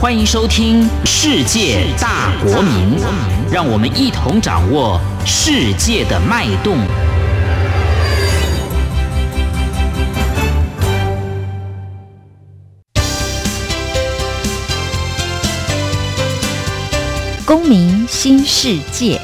欢迎收听《世界大国民》，让我们一同掌握世界的脉动。公民新世界。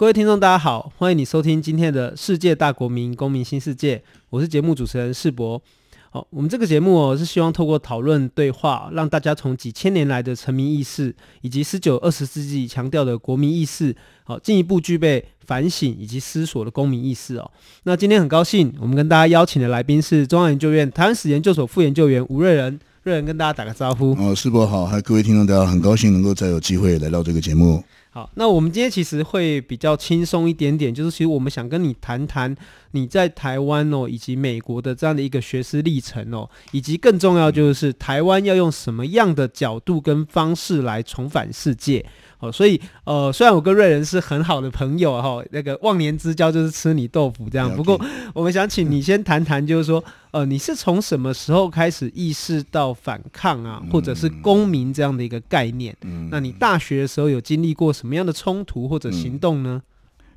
各位听众，大家好，欢迎你收听今天的世界大国民公民新世界，我是节目主持人世博。好，我们这个节目哦，是希望透过讨论对话，让大家从几千年来的臣民意识，以及十九、二十世纪强调的国民意识，好，进一步具备反省以及思索的公民意识哦。那今天很高兴，我们跟大家邀请的来宾是中央研究院台湾史研究所副研究员吴瑞仁，瑞仁跟大家打个招呼。哦，世博好，还有各位听众，大家很高兴能够再有机会来到这个节目。好，那我们今天其实会比较轻松一点点，就是其实我们想跟你谈谈你在台湾哦，以及美国的这样的一个学识历程哦，以及更重要就是台湾要用什么样的角度跟方式来重返世界。哦，所以呃，虽然我跟瑞仁是很好的朋友哈、哦，那个忘年之交就是吃你豆腐这样。不过，我们想请你先谈谈，就是说，呃，你是从什么时候开始意识到反抗啊，或者是公民这样的一个概念？嗯，那你大学的时候有经历过什么样的冲突或者行动呢？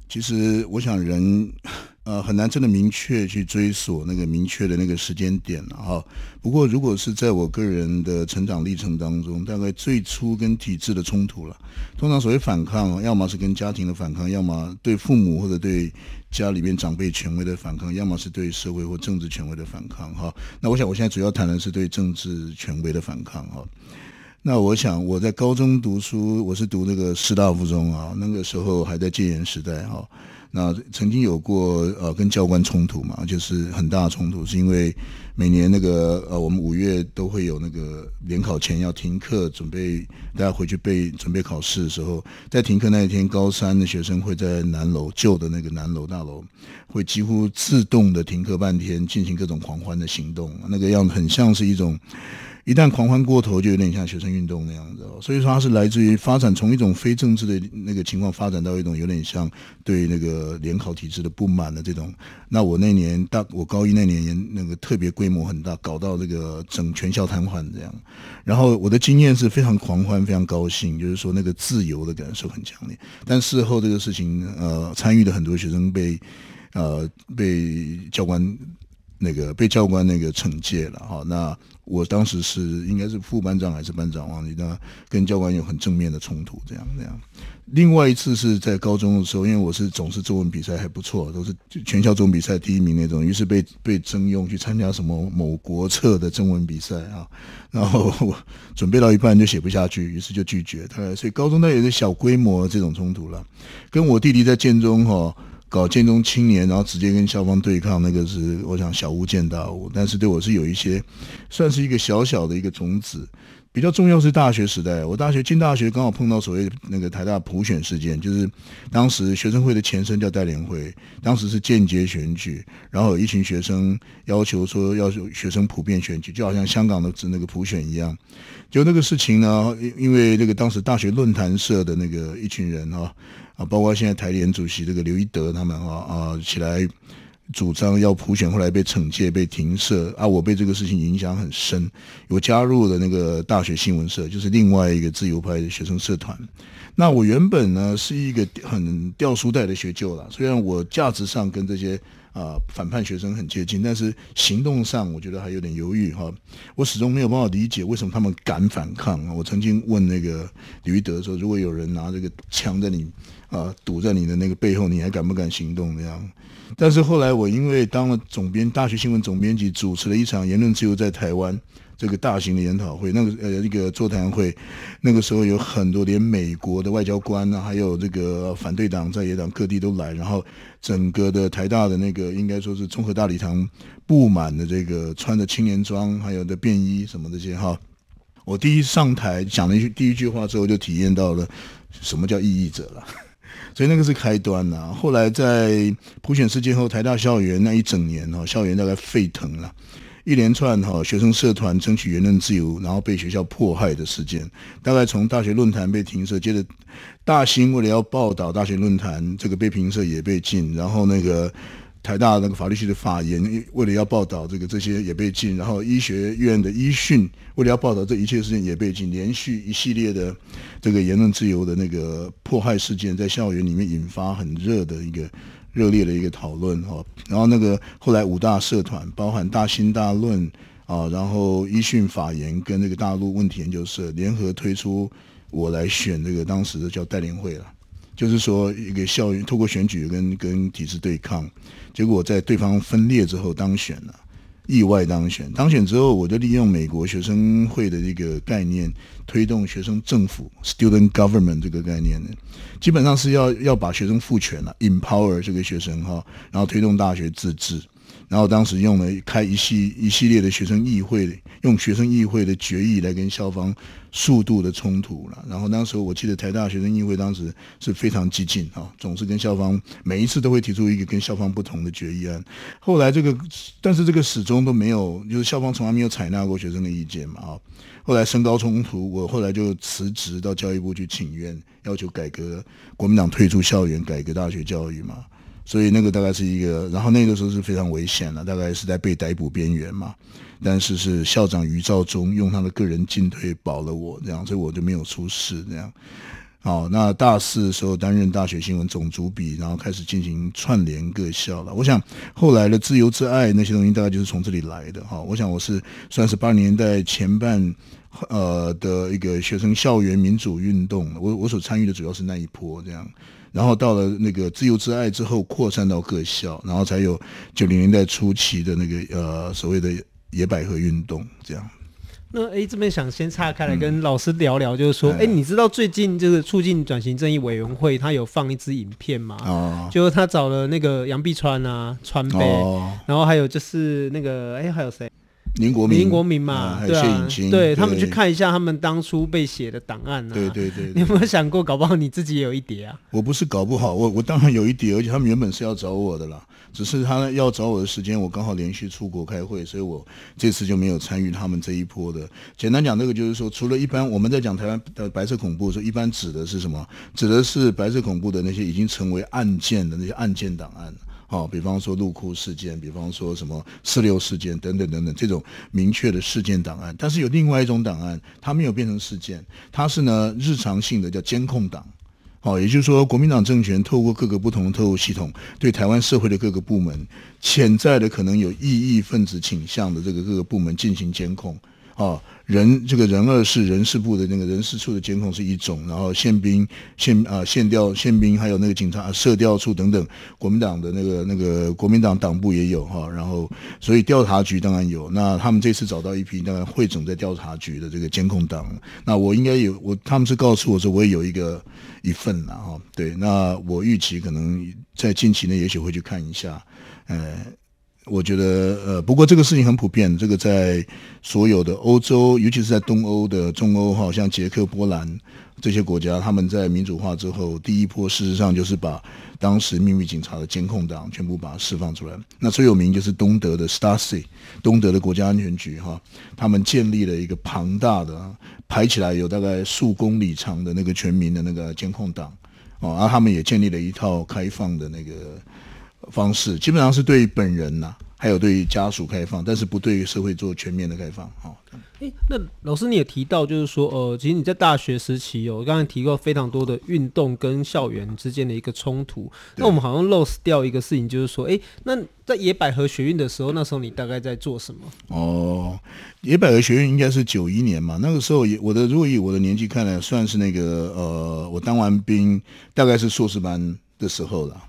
其实，我想人。呃，很难真的明确去追索那个明确的那个时间点了哈。不过，如果是在我个人的成长历程当中，大概最初跟体制的冲突了。通常所谓反抗，要么是跟家庭的反抗，要么对父母或者对家里面长辈权威的反抗，要么是对社会或政治权威的反抗哈。那我想，我现在主要谈的是对政治权威的反抗哈。那我想，我在高中读书，我是读那个师大附中啊，那个时候还在戒严时代哈。那曾经有过呃跟教官冲突嘛，就是很大的冲突，是因为每年那个呃我们五月都会有那个联考前要停课，准备大家回去备准备考试的时候，在停课那一天，高三的学生会在南楼旧的那个南楼大楼，会几乎自动的停课半天，进行各种狂欢的行动，那个样子很像是一种。一旦狂欢过头，就有点像学生运动那样子哦。所以说，它是来自于发展从一种非政治的那个情况，发展到一种有点像对那个联考体制的不满的这种。那我那年大，我高一那年那个特别规模很大，搞到这个整全校瘫痪这样。然后我的经验是非常狂欢，非常高兴，就是说那个自由的感受很强烈。但事后这个事情，呃，参与的很多学生被呃被教官。那个被教官那个惩戒了哈，那我当时是应该是副班长还是班长忘记，那跟教官有很正面的冲突，这样这样。另外一次是在高中的时候，因为我是总是作文比赛还不错，都是全校作文比赛第一名那种，于是被被征用去参加什么某国策的征文比赛啊，然后我准备到一半就写不下去，于是就拒绝他。所以高中那也是小规模这种冲突了，跟我弟弟在建中哈。搞建中青年，然后直接跟校方对抗，那个是我想小巫见大巫，但是对我是有一些，算是一个小小的一个种子。比较重要是大学时代，我大学进大学刚好碰到所谓那个台大普选事件，就是当时学生会的前身叫代联会，当时是间接选举，然后有一群学生要求说要求学生普遍选举，就好像香港的那个普选一样。就那个事情呢，因为那个当时大学论坛社的那个一群人啊。啊，包括现在台联主席这个刘一德他们啊啊起来主张要普选，后来被惩戒、被停社啊。我被这个事情影响很深，我加入了那个大学新闻社，就是另外一个自由派的学生社团。那我原本呢是一个很掉书袋的学究啦，虽然我价值上跟这些啊反叛学生很接近，但是行动上我觉得还有点犹豫哈。我始终没有办法理解为什么他们敢反抗。我曾经问那个李玉德说，如果有人拿这个枪在你。啊，堵在你的那个背后，你还敢不敢行动？这样，但是后来我因为当了总编，大学新闻总编辑，主持了一场言论自由在台湾这个大型的研讨会，那个呃一个座谈会，那个时候有很多连美国的外交官啊，还有这个反对党在野党各地都来，然后整个的台大的那个应该说是综合大礼堂布满的这个穿着青年装，还有的便衣什么这些哈。我第一上台讲了一句第一句话之后，就体验到了什么叫异议者了。所以那个是开端呐、后来在普选事件后，台大校园那一整年哦，校园大概沸腾了，一连串哈学生社团争取言论自由，然后被学校迫害的事件，大概从大学论坛被停设，接着大兴为了要报道大学论坛这个被评设也被禁，然后那个台大那个法律系的法研为了要报道这个这些也被禁，然后医学院的医讯为了要报道这一切事情也被禁，连续一系列的这个言论自由的那个迫害事件在校园里面引发很热的一个。热烈的一个讨论哈，然后那个后来五大社团，包含大新大论啊，然后医讯法研跟那个大陆问题研究社联合推出我来选这个当时的叫代联会了，就是说一个校园透过选举跟跟体制对抗，结果在对方分裂之后当选了。意外当选，当选之后，我就利用美国学生会的这个概念，推动学生政府 （student government） 这个概念呢，基本上是要要把学生赋权了，empower 这个学生哈，然后推动大学自治。然后当时用了开一系一系列的学生议会，用学生议会的决议来跟校方速度的冲突了。然后那时候我记得台大学生议会当时是非常激进啊，总是跟校方每一次都会提出一个跟校方不同的决议案。后来这个，但是这个始终都没有，就是校方从来没有采纳过学生的意见嘛啊。后来升高冲突，我后来就辞职到教育部去请愿，要求改革国民党退出校园，改革大学教育嘛。所以那个大概是一个，然后那个时候是非常危险的，大概是在被逮捕边缘嘛。但是是校长余兆忠用他的个人进退保了我，这样，所以我就没有出事这样。好，那大四的时候担任大学新闻总主笔，然后开始进行串联各校了。我想后来的自由之爱那些东西，大概就是从这里来的哈。我想我是算是八十年代前半呃的一个学生校园民主运动，我我所参与的主要是那一波这样。然后到了那个自由之爱之后，扩散到各校，然后才有九零年代初期的那个呃所谓的野百合运动这样。那哎，这边想先岔开来跟老师聊聊，就是说，哎、嗯，你知道最近就是促进转型正义委员会他有放一支影片吗？哦，就是他找了那个杨碧川啊、川贝，哦、然后还有就是那个哎，还有谁？林国民，林国民嘛，嗯、对啊，对，对他们去看一下他们当初被写的档案啊。对对对，对，你有没有想过，搞不好你自己也有一叠啊？我不是搞不好，我我当然有一叠，而且他们原本是要找我的啦，只是他要找我的时间，我刚好连续出国开会，所以我这次就没有参与他们这一波的。简单讲，这个就是说，除了一般我们在讲台湾的白色恐怖的时候，一般指的是什么？指的是白色恐怖的那些已经成为案件的那些案件档案。好，比方说鹿窟事件，比方说什么四六事件等等等等，这种明确的事件档案。但是有另外一种档案，它没有变成事件，它是呢日常性的叫监控档。好，也就是说，国民党政权透过各个不同的特务系统，对台湾社会的各个部门，潜在的可能有异议分子倾向的这个各个部门进行监控。啊，人这个人二是人事部的那个人事处的监控是一种，然后宪兵宪啊宪调宪兵还有那个警察社调处等等，国民党的那个那个国民党党部也有哈，然后所以调查局当然有，那他们这次找到一批当然汇总在调查局的这个监控档，那我应该有我他们是告诉我说我也有一个一份了哈，对，那我预期可能在近期内也许会去看一下，呃。我觉得，呃，不过这个事情很普遍，这个在所有的欧洲，尤其是在东欧的中欧，哈，像捷克、波兰这些国家，他们在民主化之后，第一波事实上就是把当时秘密警察的监控党全部把它释放出来。那最有名就是东德的 Stasi，东德的国家安全局，哈，他们建立了一个庞大的，排起来有大概数公里长的那个全民的那个监控党，哦，而他们也建立了一套开放的那个。方式基本上是对本人呐、啊，还有对家属开放，但是不对社会做全面的开放。好，哎，那老师你也提到，就是说，呃，其实你在大学时期有刚才提过非常多的运动跟校园之间的一个冲突。那我们好像 lost 掉一个事情，就是说，哎，那在野百合学院的时候，那时候你大概在做什么？哦，野百合学院应该是九一年嘛，那个时候也我的如果以我的年纪看来，算是那个呃，我当完兵大概是硕士班的时候了。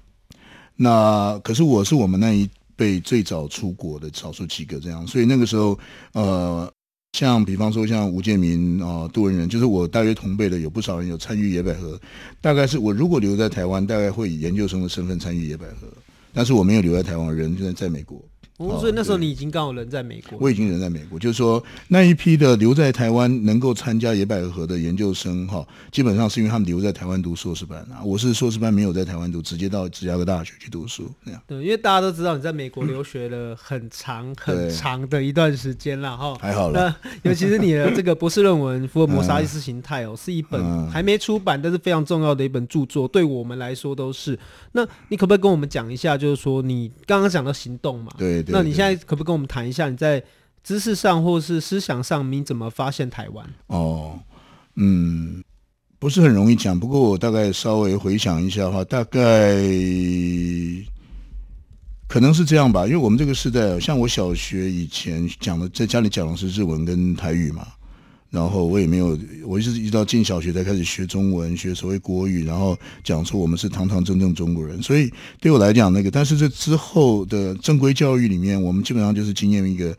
那可是我是我们那一辈最早出国的少数几个这样，所以那个时候，呃，像比方说像吴建民啊、杜文仁，就是我大约同辈的，有不少人有参与野百合。大概是我如果留在台湾，大概会以研究生的身份参与野百合，但是我没有留在台湾，人就在在美国。哦，所以那时候你已经刚好人在美国。我已经人在美国，就是说那一批的留在台湾能够参加野百合的研究生哈，基本上是因为他们留在台湾读硕士班啊。我是硕士班没有在台湾读，直接到芝加哥大学去读书那样。对，因为大家都知道你在美国留学了很长很长的一段时间了哈。还好了，那尤其是你的这个博士论文《福尔摩沙意识形态》哦，是一本还没出版但是非常重要的一本著作，对我们来说都是。那你可不可以跟我们讲一下，就是说你刚刚讲到行动嘛？对，对，那你现在可不可以跟我们谈一下，你在知识上或是思想上，你怎么发现台湾？哦，嗯，不是很容易讲。不过我大概稍微回想一下的话，大概可能是这样吧。因为我们这个时代，像我小学以前讲的，在家里讲的是日文跟台语嘛。然后我也没有，我是一直到进小学才开始学中文，学所谓国语，然后讲出我们是堂堂正正中国人。所以对我来讲，那个，但是这之后的正规教育里面，我们基本上就是经验一个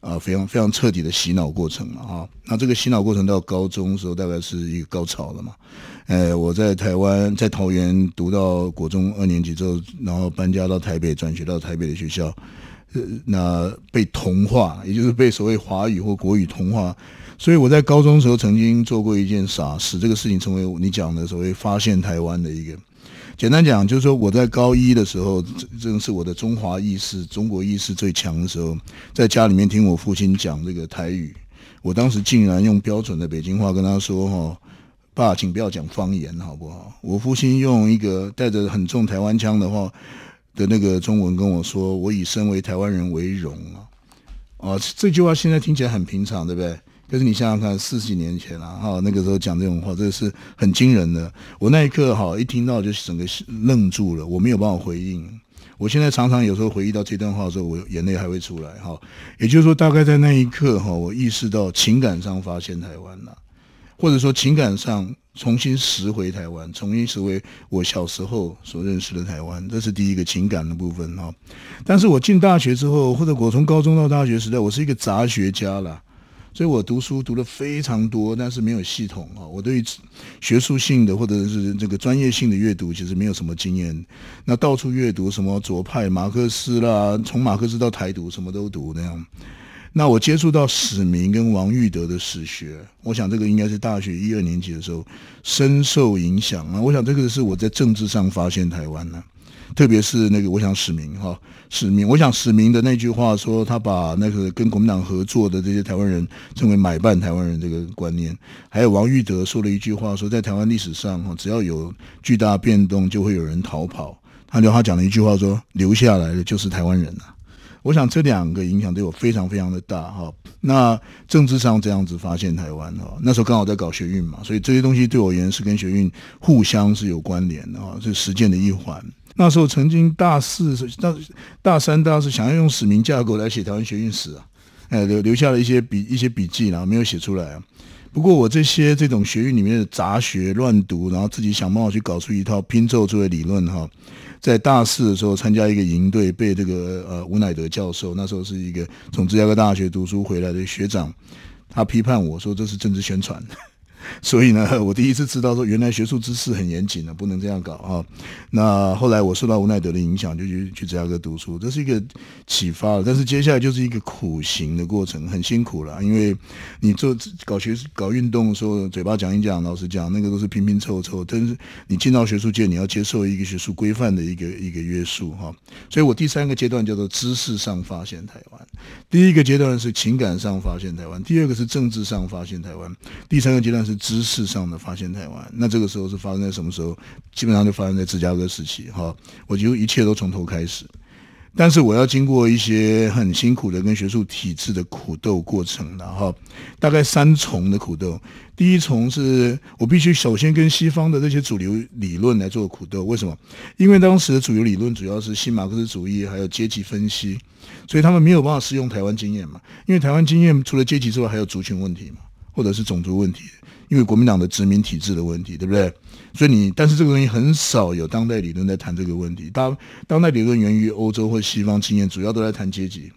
啊、非常非常彻底的洗脑过程了啊。那这个洗脑过程到高中的时候，大概是一个高潮了嘛。哎，我在台湾在桃园读到国中二年级之后，然后搬家到台北，转学到台北的学校，呃，那被同化，也就是被所谓华语或国语同化。所以我在高中时候曾经做过一件傻事，这个事情成为你讲的所谓发现台湾的一个。简单讲，就是说我在高一的时候，正是我的中华意识、中国意识最强的时候，在家里面听我父亲讲这个台语，我当时竟然用标准的北京话跟他说：“哈，爸，请不要讲方言，好不好？”我父亲用一个带着很重台湾腔的话的那个中文跟我说：“我以身为台湾人为荣啊！”啊，这句话现在听起来很平常，对不对？可是你想想看，四十几年前啊，哈，那个时候讲这种话，这是很惊人的。我那一刻哈，一听到就整个愣住了，我没有办法回应。我现在常常有时候回忆到这段话的时候，我眼泪还会出来哈。也就是说，大概在那一刻哈，我意识到情感上发现台湾了，或者说情感上重新拾回台湾，重新拾回我小时候所认识的台湾，这是第一个情感的部分哈。但是我进大学之后，或者我从高中到大学时代，我是一个杂学家了。所以我读书读了非常多，但是没有系统啊。我对于学术性的或者是这个专业性的阅读，其实没有什么经验。那到处阅读什么左派马克思啦，从马克思到台独，什么都读那样。那我接触到史明跟王玉德的史学，我想这个应该是大学一二年级的时候深受影响啊。我想这个是我在政治上发现台湾呢。特别是那个，我想史明哈，史明，我想史明的那句话说，他把那个跟国民党合作的这些台湾人称为买办台湾人这个观念，还有王玉德说了一句话，说在台湾历史上哈，只要有巨大变动，就会有人逃跑。他就他讲了一句话说，留下来的就是台湾人呐。我想这两个影响对我非常非常的大哈。那政治上这样子发现台湾哈，那时候刚好在搞学运嘛，所以这些东西对我而言是跟学运互相是有关联的哈，是实践的一环。那时候曾经大四、大大三、大四想要用史明架构来写台湾学运史啊，哎，留留下了一些笔一些笔记，然后没有写出来啊。不过我这些这种学运里面的杂学乱读，然后自己想办法去搞出一套拼凑出来理论哈。在大四的时候参加一个营队，被这个呃吴乃德教授，那时候是一个从芝加哥大学读书回来的学长，他批判我说，这是政治宣传。所以呢，我第一次知道说，原来学术知识很严谨的，不能这样搞啊。那后来我受到吴奈德的影响，就去去芝加哥读书，这是一个启发。但是接下来就是一个苦行的过程，很辛苦了，因为你做搞学搞运动的时候，嘴巴讲一讲，老实讲，那个都是拼拼凑凑。但是你进到学术界，你要接受一个学术规范的一个一个约束哈。所以我第三个阶段叫做知识上发现台湾，第一个阶段是情感上发现台湾，第二个是政治上发现台湾，第三个阶段是。知识上的发现台湾，那这个时候是发生在什么时候？基本上就发生在芝加哥时期，哈，我觉得一切都从头开始。但是我要经过一些很辛苦的跟学术体制的苦斗过程，然后大概三重的苦斗。第一重是我必须首先跟西方的这些主流理论来做苦斗，为什么？因为当时的主流理论主要是新马克思主义，还有阶级分析，所以他们没有办法适用台湾经验嘛。因为台湾经验除了阶级之外，还有族群问题嘛，或者是种族问题。因为国民党的殖民体制的问题，对不对？所以你，但是这个东西很少有当代理论在谈这个问题。当当代理论源于欧洲或西方经验，主要都在谈阶级。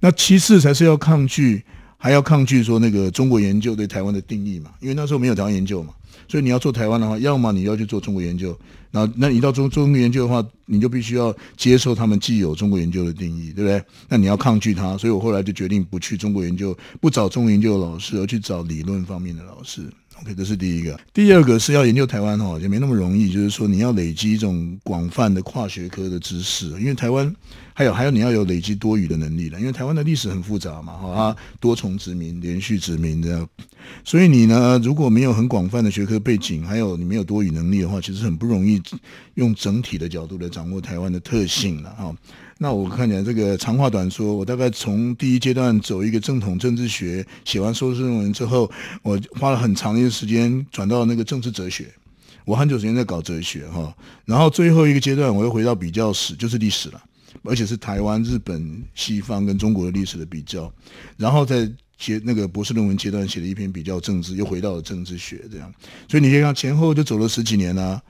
那其次才是要抗拒还要抗拒说那个中国研究对台湾的定义嘛，因为那时候没有台湾研究嘛，所以你要做台湾的话，要么你要去做中国研究，然后那你到中中国研究的话，你就必须要接受他们既有中国研究的定义，对不对？那你要抗拒他，所以我后来就决定不去中国研究，不找中国研究的老师，而去找理论方面的老师。OK，这是第一个。第二个是要研究台湾哈，也没那么容易。就是说，你要累积一种广泛的跨学科的知识，因为台湾还有还有你要有累积多语的能力了，因为台湾的历史很复杂嘛，哈，多重殖民、连续殖民这样。所以你呢，如果没有很广泛的学科背景，还有你没有多语能力的话，其实很不容易用整体的角度来掌握台湾的特性了哈。那我看起来这个长话短说，我大概从第一阶段走一个正统政治学，写完硕士论文之后，我花了很长一个时间转到那个政治哲学，我很久时间在搞哲学哈，然后最后一个阶段我又回到比较史，就是历史了，而且是台湾、日本、西方跟中国的历史的比较，然后在写那个博士论文阶段写了一篇比较政治，又回到了政治学这样，所以你可以看前后就走了十几年了。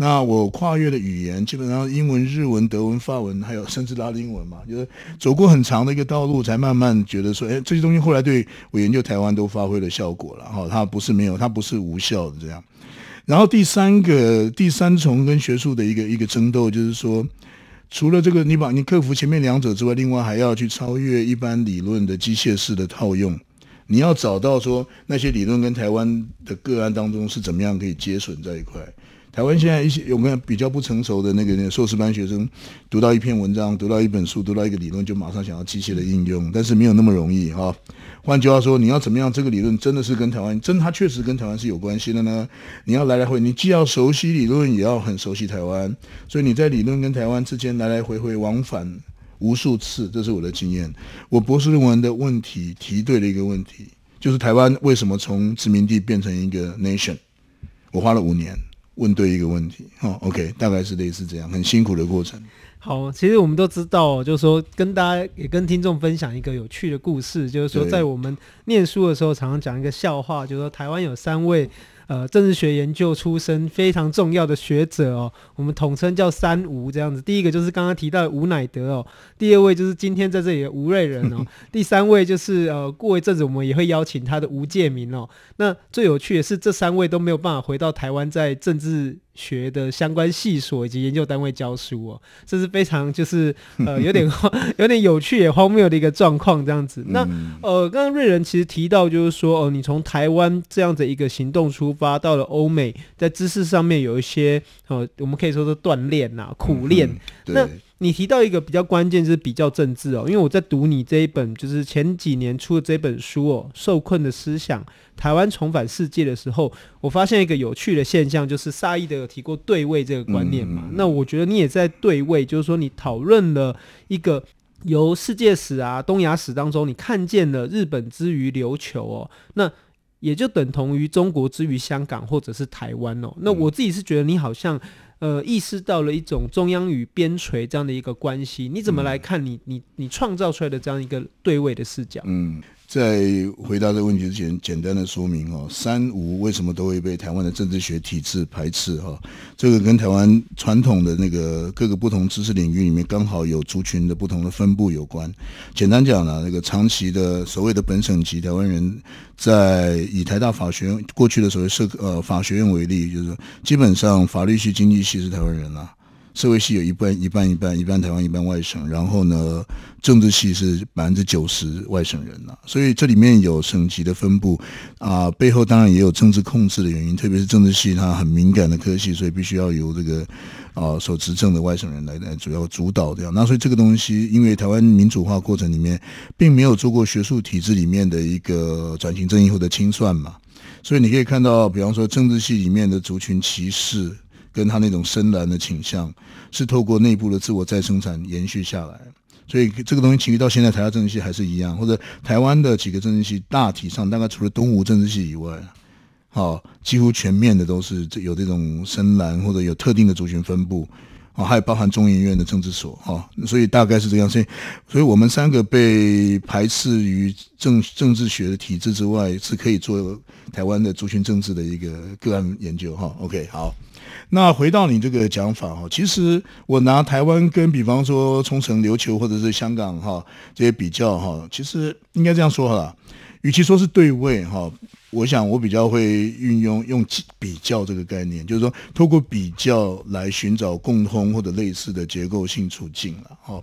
那我跨越的语言基本上英文、日文、德文、法文，还有甚至拉丁文嘛，就是走过很长的一个道路，才慢慢觉得说，哎，这些东西后来对我研究台湾都发挥了效果了哈。它不是没有，它不是无效的这样。然后第三个第三重跟学术的一个一个争斗，就是说，除了这个你把你克服前面两者之外，另外还要去超越一般理论的机械式的套用，你要找到说那些理论跟台湾的个案当中是怎么样可以接损在一块。台湾现在一些有没有比较不成熟的那个那个硕士班学生，读到一篇文章，读到一本书，读到一个理论，就马上想要机械的应用，但是没有那么容易哈。换句话说，你要怎么样？这个理论真的是跟台湾真，它确实跟台湾是有关系的呢？你要来来回，你既要熟悉理论，也要很熟悉台湾，所以你在理论跟台湾之间来来回回往返无数次，这是我的经验。我博士论文的问题提对了一个问题，就是台湾为什么从殖民地变成一个 nation？我花了五年。问对一个问题，哦，OK，大概是类似这样，很辛苦的过程。好，其实我们都知道，就是说跟大家也跟听众分享一个有趣的故事，就是说在我们念书的时候，常常讲一个笑话，就是说台湾有三位。呃，政治学研究出身非常重要的学者哦，我们统称叫三吴这样子。第一个就是刚刚提到的吴乃德哦，第二位就是今天在这里的吴瑞仁哦，第三位就是呃，过一阵子我们也会邀请他的吴介民哦。那最有趣的是，这三位都没有办法回到台湾，在政治学的相关系所以及研究单位教书哦，这是非常就是呃 有点有点有趣也荒谬的一个状况这样子。那呃，刚刚瑞仁其实提到就是说哦、呃，你从台湾这样的一个行动出发，到了欧美，在知识上面有一些呃，我们可以说是锻炼呐、苦练。嗯、那你提到一个比较关键就是比较政治哦，因为我在读你这一本就是前几年出的这本书哦，《受困的思想：台湾重返世界》的时候，我发现一个有趣的现象，就是萨义德有提过对位这个观念嘛。嗯、那我觉得你也在对位，就是说你讨论了一个由世界史啊、东亚史当中，你看见了日本之于琉球哦，那也就等同于中国之于香港或者是台湾哦。那我自己是觉得你好像。呃，意识到了一种中央与边陲这样的一个关系，你怎么来看你你你创造出来的这样一个对位的视角？嗯。在回答这个问题之前，简单的说明哦，三无为什么都会被台湾的政治学体制排斥哈？这个跟台湾传统的那个各个不同知识领域里面刚好有族群的不同的分布有关。简单讲呢，那个长期的所谓的本省籍台湾人，在以台大法学院过去的所谓社呃法学院为例，就是基本上法律系、经济系是台湾人啊。社会系有一半一半一半，一半台湾一半外省，然后呢，政治系是百分之九十外省人呐，所以这里面有省级的分布啊，背后当然也有政治控制的原因，特别是政治系它很敏感的科系，所以必须要由这个啊所执政的外省人来来主要主导这样。那所以这个东西，因为台湾民主化过程里面并没有做过学术体制里面的一个转型正义后的清算嘛，所以你可以看到，比方说政治系里面的族群歧视。跟他那种深蓝的倾向，是透过内部的自我再生产延续下来，所以这个东西其实到现在台湾政治系还是一样，或者台湾的几个政治系大体上，大概除了东吴政治系以外，好，几乎全面的都是有这种深蓝或者有特定的族群分布，啊，还有包含中研院的政治所，哈，所以大概是这样，所以，所以我们三个被排斥于政政治学的体制之外，是可以做台湾的族群政治的一个个案研究，哈，OK，好。那回到你这个讲法哈，其实我拿台湾跟比方说冲绳、琉球或者是香港哈这些比较哈，其实应该这样说哈，与其说是对位哈，我想我比较会运用用比较这个概念，就是说透过比较来寻找共通或者类似的结构性处境了哈。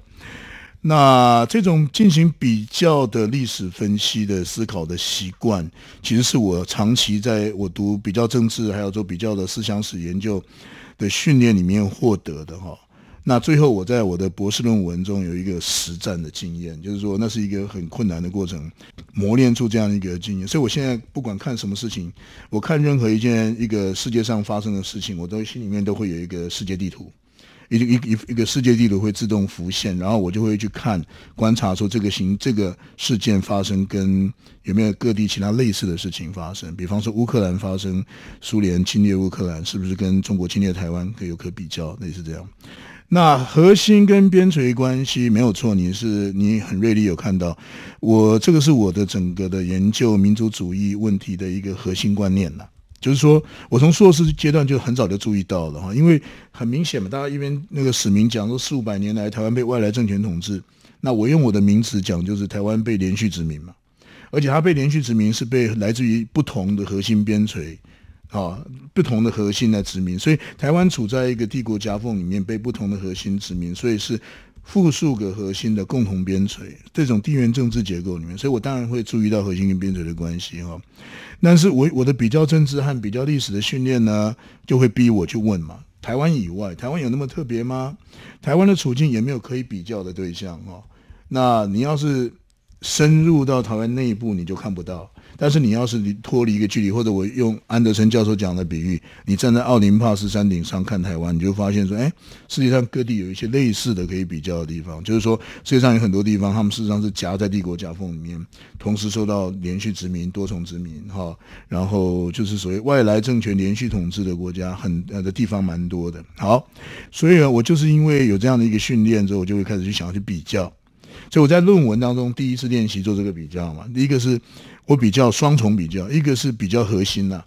那这种进行比较的历史分析的思考的习惯，其实是我长期在我读比较政治还有做比较的思想史研究的训练里面获得的哈。那最后，我在我的博士论文中有一个实战的经验，就是说那是一个很困难的过程，磨练出这样一个经验。所以我现在不管看什么事情，我看任何一件一个世界上发生的事情，我都心里面都会有一个世界地图，一一一一个世界地图会自动浮现，然后我就会去看观察说这个行这个事件发生跟有没有各地其他类似的事情发生。比方说乌克兰发生，苏联侵略乌克兰，是不是跟中国侵略台湾可有可比较？类似这样。那核心跟边陲关系没有错，你是你很锐利有看到，我这个是我的整个的研究民族主义问题的一个核心观念了，就是说我从硕士阶段就很早就注意到了哈，因为很明显嘛，大家一边那个史明讲说四五百年来台湾被外来政权统治，那我用我的名词讲就是台湾被连续殖民嘛，而且它被连续殖民是被来自于不同的核心边陲。啊，不同的核心来殖民，所以台湾处在一个帝国夹缝里面，被不同的核心殖民，所以是复数个核心的共同边陲这种地缘政治结构里面，所以我当然会注意到核心跟边陲的关系哈。但是我我的比较政治和比较历史的训练呢，就会逼我去问嘛：台湾以外，台湾有那么特别吗？台湾的处境有没有可以比较的对象哈？那你要是深入到台湾内部，你就看不到。但是你要是离脱离一个距离，或者我用安德森教授讲的比喻，你站在奥林帕斯山顶上看台湾，你就发现说，哎，世界上各地有一些类似的可以比较的地方。就是说，世界上有很多地方，他们事实上是夹在帝国夹缝里面，同时受到连续殖民、多重殖民，哈，然后就是所谓外来政权连续统治的国家，很呃的地方蛮多的。好，所以呢，我就是因为有这样的一个训练之后，我就会开始去想要去比较。所以我在论文当中第一次练习做这个比较嘛，第一个是。我比较双重比较，一个是比较核心呐、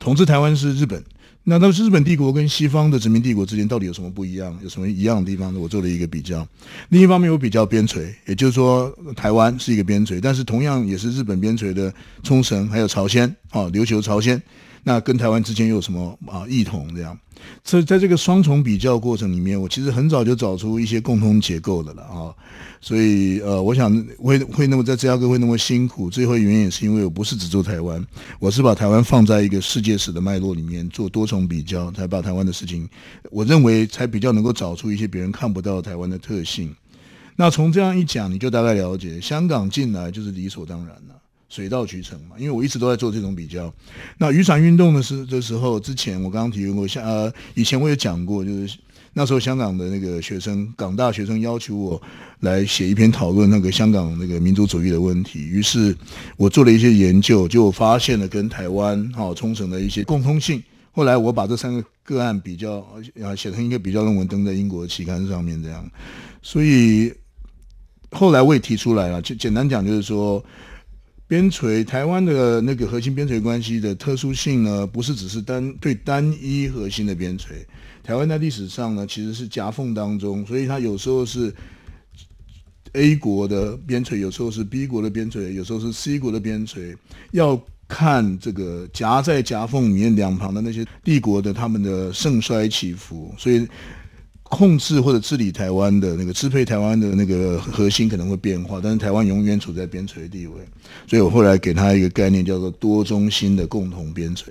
统治台湾是日本，那那是日本帝国跟西方的殖民帝国之间到底有什么不一样？有什么一样的地方？我做了一个比较。另一方面，我比较边陲，也就是说，台湾是一个边陲，但是同样也是日本边陲的冲绳还有朝鲜啊，琉球朝鲜，那跟台湾之间又有什么啊异同？这样。所以在这个双重比较过程里面，我其实很早就找出一些共通结构的了啊。所以呃，我想会会那么在芝加哥会那么辛苦，最后原因也是因为我不是只做台湾，我是把台湾放在一个世界史的脉络里面做多重比较，才把台湾的事情，我认为才比较能够找出一些别人看不到台湾的特性。那从这样一讲，你就大概了解，香港进来就是理所当然了。水到渠成嘛，因为我一直都在做这种比较。那雨伞运动的时的时候，之前我刚刚提过，像呃，以前我也讲过，就是那时候香港的那个学生，港大学生要求我来写一篇讨论那个香港那个民族主义的问题。于是我做了一些研究，就发现了跟台湾哈冲绳的一些共通性。后来我把这三个个案比较啊写成一个比较论文，登在英国期刊上面这样。所以后来我也提出来了，就简单讲就是说。边陲台湾的那个核心边陲关系的特殊性呢，不是只是单对单一核心的边陲。台湾在历史上呢，其实是夹缝当中，所以它有时候是 A 国的边陲，有时候是 B 国的边陲，有时候是 C 国的边陲。要看这个夹在夹缝里面两旁的那些帝国的他们的盛衰起伏，所以。控制或者治理台湾的那个支配台湾的那个核心可能会变化，但是台湾永远处在边陲地位，所以我后来给他一个概念叫做多中心的共同边陲。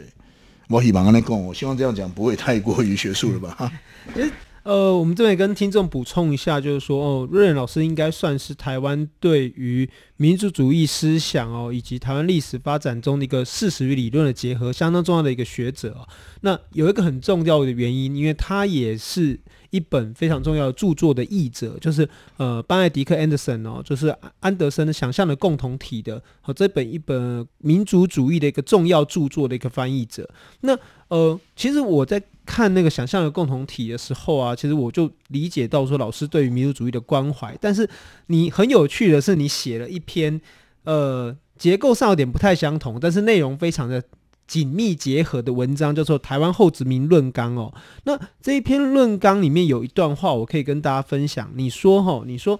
我希望跟他讲，我希望这样讲不会太过于学术了吧？呃，我们这边跟听众补充一下，就是说，哦，叡人老师应该算是台湾对于民族主义思想哦，以及台湾历史发展中的一个事实与理论的结合，相当重要的一个学者哦。那有一个很重要的原因，因为他也是一本非常重要的著作的译者，就是呃，班艾迪克·安德森哦，就是安德森的《想象的共同体》的和这本一本民族主义的一个重要著作的一个翻译者。那呃，其实我在。看那个想象的共同体的时候啊，其实我就理解到说，老师对于民族主义的关怀。但是你很有趣的是，你写了一篇呃结构上有点不太相同，但是内容非常的紧密结合的文章，叫做《台湾后殖民论纲》哦。那这一篇论纲里面有一段话，我可以跟大家分享。你说哈，你说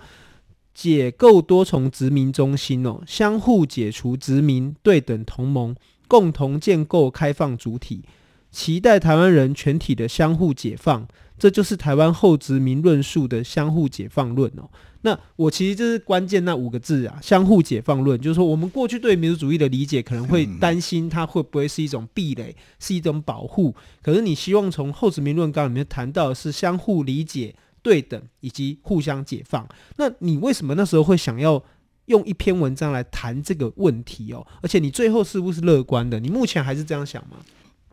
解构多重殖民中心哦，相互解除殖民对等同盟，共同建构开放主体，期待台湾人全体的相互解放。这就是台湾后殖民论述的相互解放论哦。那我其实这是关键那五个字啊，相互解放论，就是说我们过去对民族主义的理解可能会担心它会不会是一种壁垒，是一种保护。可是你希望从后殖民论纲里面谈到的是相互理解、对等以及互相解放。那你为什么那时候会想要用一篇文章来谈这个问题哦？而且你最后是不是乐观的？你目前还是这样想吗？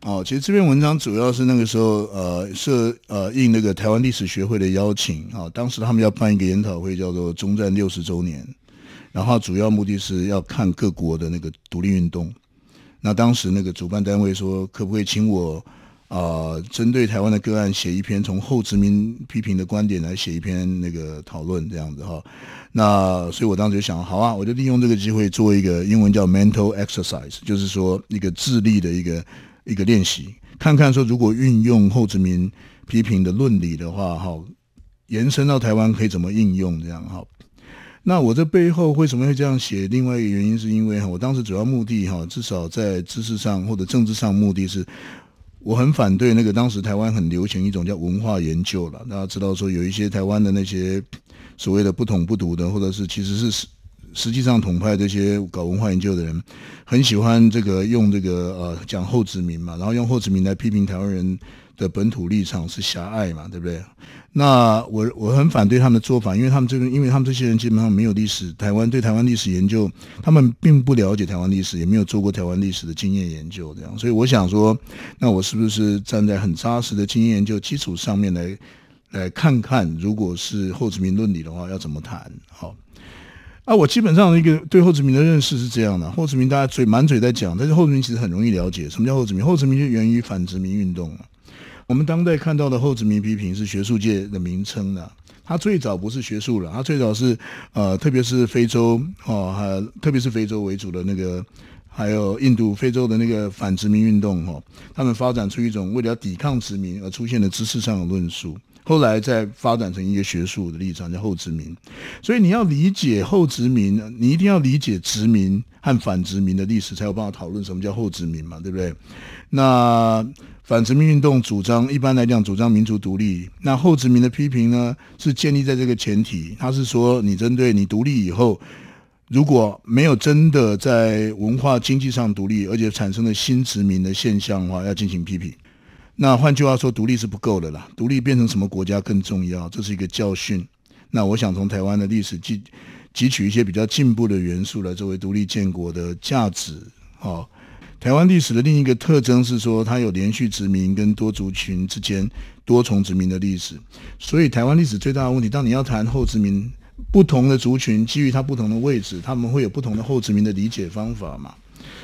哦，其实这篇文章主要是那个时候，呃，是呃应那个台湾历史学会的邀请啊、哦，当时他们要办一个研讨会，叫做“中战六十周年”，然后主要目的是要看各国的那个独立运动。那当时那个主办单位说，可不可以请我啊、针对台湾的个案写一篇从后殖民批评的观点来写一篇那个讨论这样子哈、那所以我当时就想，好啊，我就利用这个机会做一个英文叫 mental exercise，就是说一个智力的一个。一个练习，看看说如果运用后殖民批评的论理的话，哈，延伸到台湾可以怎么应用这样哈？那我这背后为什么会这样写？另外一个原因是因为，我当时主要目的哈，至少在知识上或者政治上目的是，我很反对那个当时台湾很流行一种叫文化研究了。大家知道说有一些台湾的那些所谓的不统不独的，或者是其实是。实际上，统派这些搞文化研究的人很喜欢这个用这个呃讲后殖民嘛，然后用后殖民来批评台湾人的本土立场是狭隘嘛，对不对？那我我很反对他们的做法，因为他们这个，因为他们这些人基本上没有历史，台湾对台湾历史研究，他们并不了解台湾历史，也没有做过台湾历史的经验研究，这样。所以我想说，那我是不是站在很扎实的经验研究基础上面来来看看，如果是后殖民论理的话，要怎么谈？好。啊，我基本上一个对后殖民的认识是这样的：后殖民大家嘴满嘴在讲，但是后殖民其实很容易了解。什么叫后殖民？后殖民就源于反殖民运动。我们当代看到的后殖民批评是学术界的名称的，它最早不是学术了，它最早是呃，特别是非洲哦，还特别是非洲为主的那个，还有印度、非洲的那个反殖民运动哦，他们发展出一种为了抵抗殖民而出现的知识上的论述。后来再发展成一个学术的立场，叫后殖民。所以你要理解后殖民，你一定要理解殖民和反殖民的历史，才有办法讨论什么叫后殖民嘛，对不对？那反殖民运动主张，一般来讲主张民族独立。那后殖民的批评呢，是建立在这个前提，他是说你针对你独立以后，如果没有真的在文化经济上独立，而且产生了新殖民的现象的话，要进行批评。那换句话说，独立是不够的啦，独立变成什么国家更重要，这是一个教训。那我想从台湾的历史汲汲取一些比较进步的元素来作为独立建国的价值。哦，台湾历史的另一个特征是说，它有连续殖民跟多族群之间多重殖民的历史。所以台湾历史最大的问题，当你要谈后殖民，不同的族群基于它不同的位置，他们会有不同的后殖民的理解方法嘛。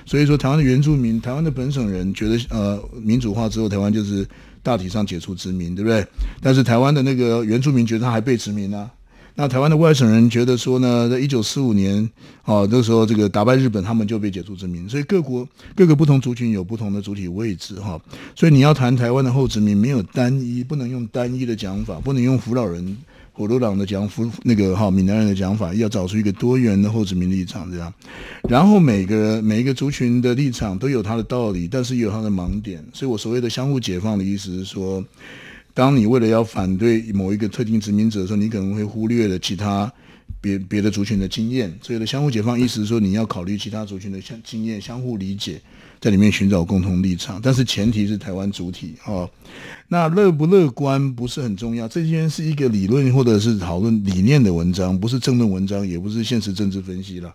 所以说，台湾的原住民、台湾的本省人觉得，呃，民主化之后，台湾就是大体上解除殖民，对不对？但是台湾的那个原住民觉得他还被殖民呢、啊。那台湾的外省人觉得说呢，在一九四五年，哦，那时候这个打败日本，他们就被解除殖民。所以各国各个不同族群有不同的主体位置，哈。所以你要谈台湾的后殖民，没有单一，不能用单一的讲法，不能用福老人。火炉党的讲福那个哈闽南人的讲法，要找出一个多元的后殖民立场这样，然后每个每一个族群的立场都有它的道理，但是也有它的盲点。所以我所谓的相互解放的意思是说，当你为了要反对某一个特定殖民者的时候，你可能会忽略了其他别别的族群的经验。所以的相互解放意思是说，你要考虑其他族群的相经验，相互理解。在里面寻找共同立场，但是前提是台湾主体哦。那乐不乐观不是很重要，这件是一个理论或者是讨论理念的文章，不是政论文章，也不是现实政治分析了。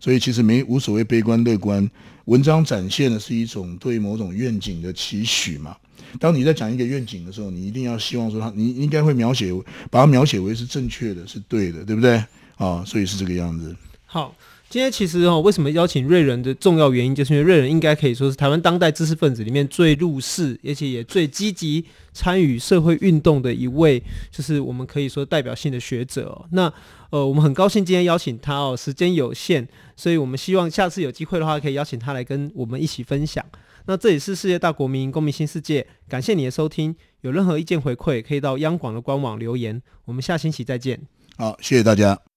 所以其实没无所谓悲观乐观，文章展现的是一种对某种愿景的期许嘛。当你在讲一个愿景的时候，你一定要希望说他，你应该会描写，把它描写为是正确的，是对的，对不对？啊、所以是这个样子。好。今天其实哦，为什么邀请瑞人的重要原因，就是因为瑞人应该可以说是台湾当代知识分子里面最入世，而且也最积极参与社会运动的一位，就是我们可以说代表性的学者。那呃，我们很高兴今天邀请他哦，时间有限，所以我们希望下次有机会的话，可以邀请他来跟我们一起分享。那这里是世界大国民公民新世界，感谢你的收听。有任何意见回馈，可以到央广的官网留言。我们下星期再见。好，谢谢大家。